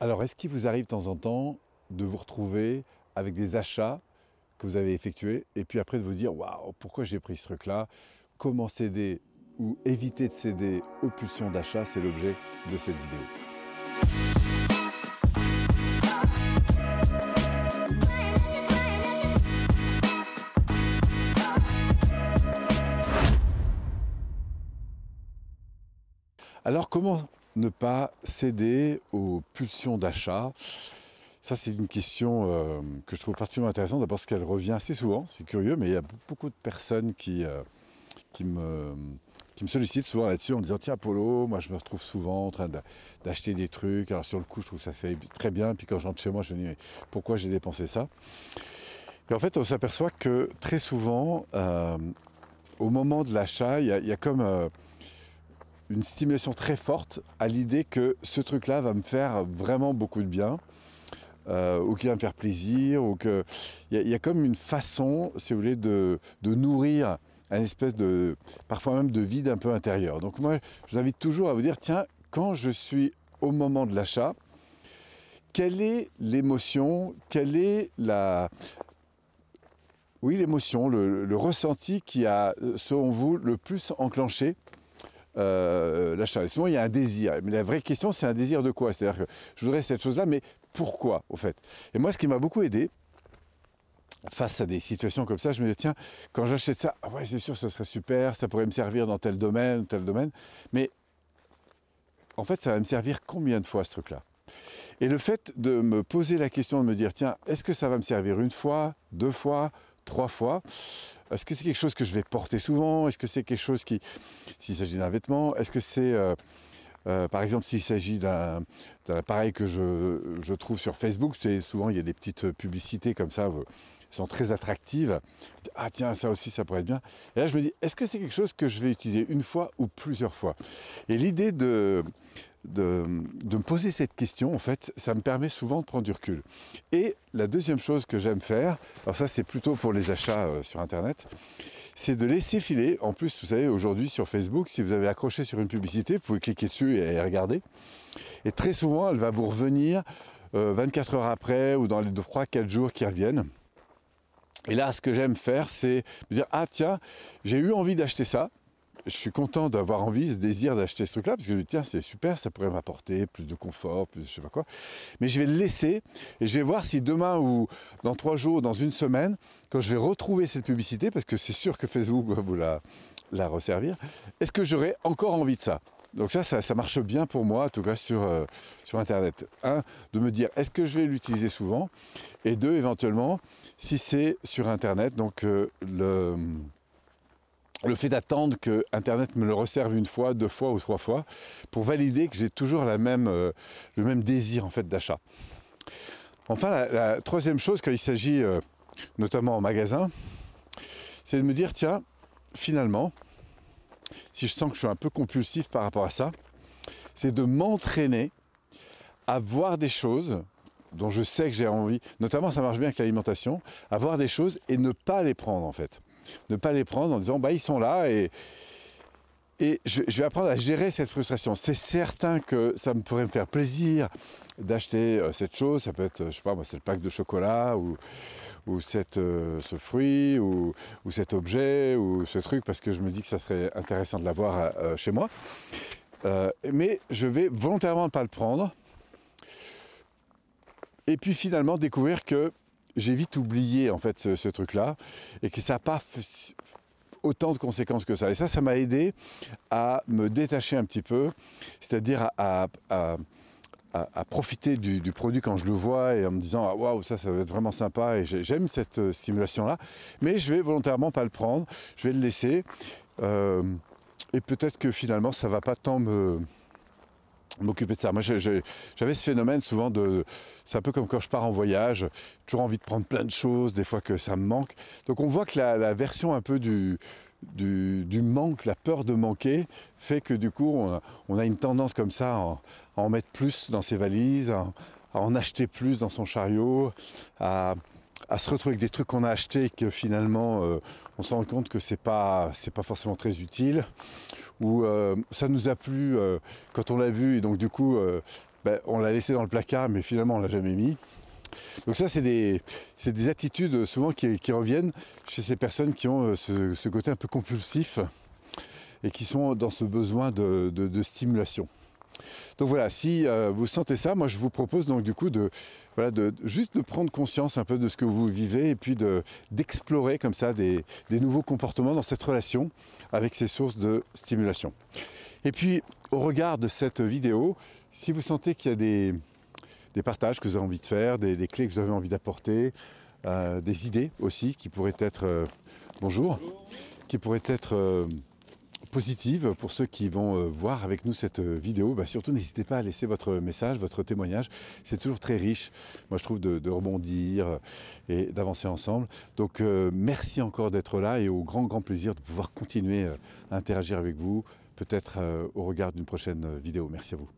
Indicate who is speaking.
Speaker 1: Alors, est-ce qu'il vous arrive de temps en temps de vous retrouver avec des achats que vous avez effectués et puis après de vous dire waouh, pourquoi j'ai pris ce truc-là? Comment céder ou éviter de céder aux pulsions d'achat C'est l'objet de cette vidéo. Alors comment ne pas céder aux pulsions d'achat. Ça c'est une question euh, que je trouve particulièrement intéressante parce qu'elle revient assez souvent, c'est curieux, mais il y a beaucoup de personnes qui, euh, qui, me, qui me sollicitent souvent là-dessus en disant tiens Polo, moi je me retrouve souvent en train d'acheter des trucs, alors sur le coup je trouve ça fait très bien, puis quand je rentre chez moi je me dis mais pourquoi j'ai dépensé ça? Et en fait on s'aperçoit que très souvent, euh, au moment de l'achat, il y, a comme une stimulation très forte à l'idée que ce truc-là va me faire vraiment beaucoup de bien. Euh, ou qu'il va me faire plaisir, ou que il y, a comme une façon, si vous voulez, de, nourrir un espèce de, parfois même de vide un peu intérieur. Donc moi, je vous invite toujours à vous dire, tiens, quand je suis au moment de l'achat, quelle est l'émotion, quelle est la, oui, l'émotion, le, ressenti qui a, selon vous, le plus enclenché euh, l'achat. souvent, il y a un désir. Mais la vraie question, c'est un désir de quoi? C'est-à-dire que je voudrais cette chose-là, mais pourquoi, au fait? Et moi, ce qui m'a beaucoup aidé, face à des situations comme ça, je me dis, tiens, quand j'achète ça, ah ouais, c'est sûr, ce serait super, ça pourrait me servir dans tel domaine, tel domaine. Mais en fait, ça va me servir combien de fois, ce truc-là? Et le fait de me poser la question, de me dire, tiens, est-ce que ça va me servir une fois, deux fois, trois fois? Est-ce que c'est quelque chose que je vais porter souvent? Est-ce que c'est quelque chose qui, s'il s'agit d'un vêtement, est-ce que c'est, euh, euh, par exemple, s'il s'agit d'un, appareil que je, trouve sur Facebook, souvent il y a des petites publicités comme ça, euh, sont très attractives. Ah tiens, ça aussi, ça pourrait être bien. Et là, je me dis, est-ce que c'est quelque chose que je vais utiliser une fois ou plusieurs fois? Et l'idée de, de, me poser cette question, en fait, ça me permet souvent de prendre du recul. Et la deuxième chose que j'aime faire, alors ça c'est plutôt pour les achats euh, sur Internet, c'est de laisser filer. En plus, vous savez, aujourd'hui sur Facebook, si vous avez accroché sur une publicité, vous pouvez cliquer dessus et regarder. Et très souvent, elle va vous revenir euh, 24 heures après ou dans les 3-4 jours qui reviennent. Et là, ce que j'aime faire, c'est me dire ah tiens, j'ai eu envie d'acheter ça. Je suis content d'avoir envie, ce désir d'acheter ce truc-là, parce que je me dis tiens, c'est super, ça pourrait m'apporter plus de confort, plus je sais pas quoi. Mais je vais le laisser et je vais voir si demain ou dans trois jours, dans une semaine, quand je vais retrouver cette publicité, parce que c'est sûr que Facebook va vous la, resservir, est-ce que j'aurai encore envie de ça? Donc ça, ça, ça, marche bien pour moi, en tout cas sur, euh, sur Internet. Un, de me dire est-ce que je vais l'utiliser souvent? Et deux, éventuellement, si c'est sur Internet, donc euh, le, le fait d'attendre que Internet me le resserve une fois, deux fois ou trois fois, pour valider que j'ai toujours euh, le même désir en fait d'achat. Enfin, la, la, troisième chose, quand il s'agit euh, notamment en magasin, c'est de me dire tiens, finalement, si je sens que je suis un peu compulsif par rapport à ça, c'est de m'entraîner à voir des choses dont je sais que j'ai envie, notamment ça marche bien avec l'alimentation, à voir des choses et ne pas les prendre en fait. Ne pas les prendre en disant bah ils sont là et, et je, vais apprendre à gérer cette frustration. C'est certain que ça me pourrait me faire plaisir d'acheter euh, cette chose, ça peut être, je sais pas moi, cette plaque de chocolat ou, ou cette, euh, ce fruit ou, ou, cet objet ou ce truc parce que je me dis que ça serait intéressant de l'avoir euh, chez moi. Euh, mais je vais volontairement pas le prendre. Et puis finalement découvrir que j'ai vite oublié en fait ce, truc-là et que ça n'a pas autant de conséquences que ça. Et ça, ça m'a aidé à me détacher un petit peu, c'est-à-dire à, profiter du, du, produit quand je le vois et en me disant ah, waouh ça ça va être vraiment sympa et j'aime cette euh, stimulation là mais je vais volontairement pas le prendre je vais le laisser euh, et peut-être que finalement ça va pas tant me m'occuper de ça. Moi, j'avais ce phénomène souvent de, c'est un peu comme quand je pars en voyage, toujours envie de prendre plein de choses, des fois que ça me manque. Donc on voit que la, version un peu du, du, manque, la peur de manquer, fait que du coup, on a, une tendance comme ça à en, à en, mettre plus dans ses valises, à, à, en acheter plus dans son chariot, à, à se retrouver avec des trucs qu'on a achetés et que finalement, euh, on se rend compte que c'est pas, pas forcément très utile ou euh, ça nous a plu euh, quand on l'a vu et donc du coup ben, on l'a laissé dans le placard, mais finalement on l'a jamais mis. Donc ça, c'est des, attitudes souvent qui, reviennent chez ces personnes qui ont ce, côté un peu compulsif et qui sont dans ce besoin de stimulation. Donc voilà, si euh, vous sentez ça, moi je vous propose donc du coup de, voilà, de juste de prendre conscience un peu de ce que vous vivez et puis d'explorer comme ça des, nouveaux comportements dans cette relation avec ces sources de stimulation. Et puis au regard de cette vidéo, si vous sentez qu'il y a des, partages que vous avez envie de faire, des, clés que vous avez envie d'apporter, euh, des idées aussi qui pourraient être euh, bonjour, qui pourraient être positive pour ceux qui vont euh, voir avec nous cette euh, vidéo. Bah, surtout, n'hésitez pas à laisser votre message, votre témoignage. C'est toujours très riche, moi je trouve, de, rebondir euh, et d'avancer ensemble. Donc merci encore d'être là et au grand, grand plaisir de pouvoir continuer à interagir avec vous, peut-être au regard d'une prochaine vidéo. Merci à vous.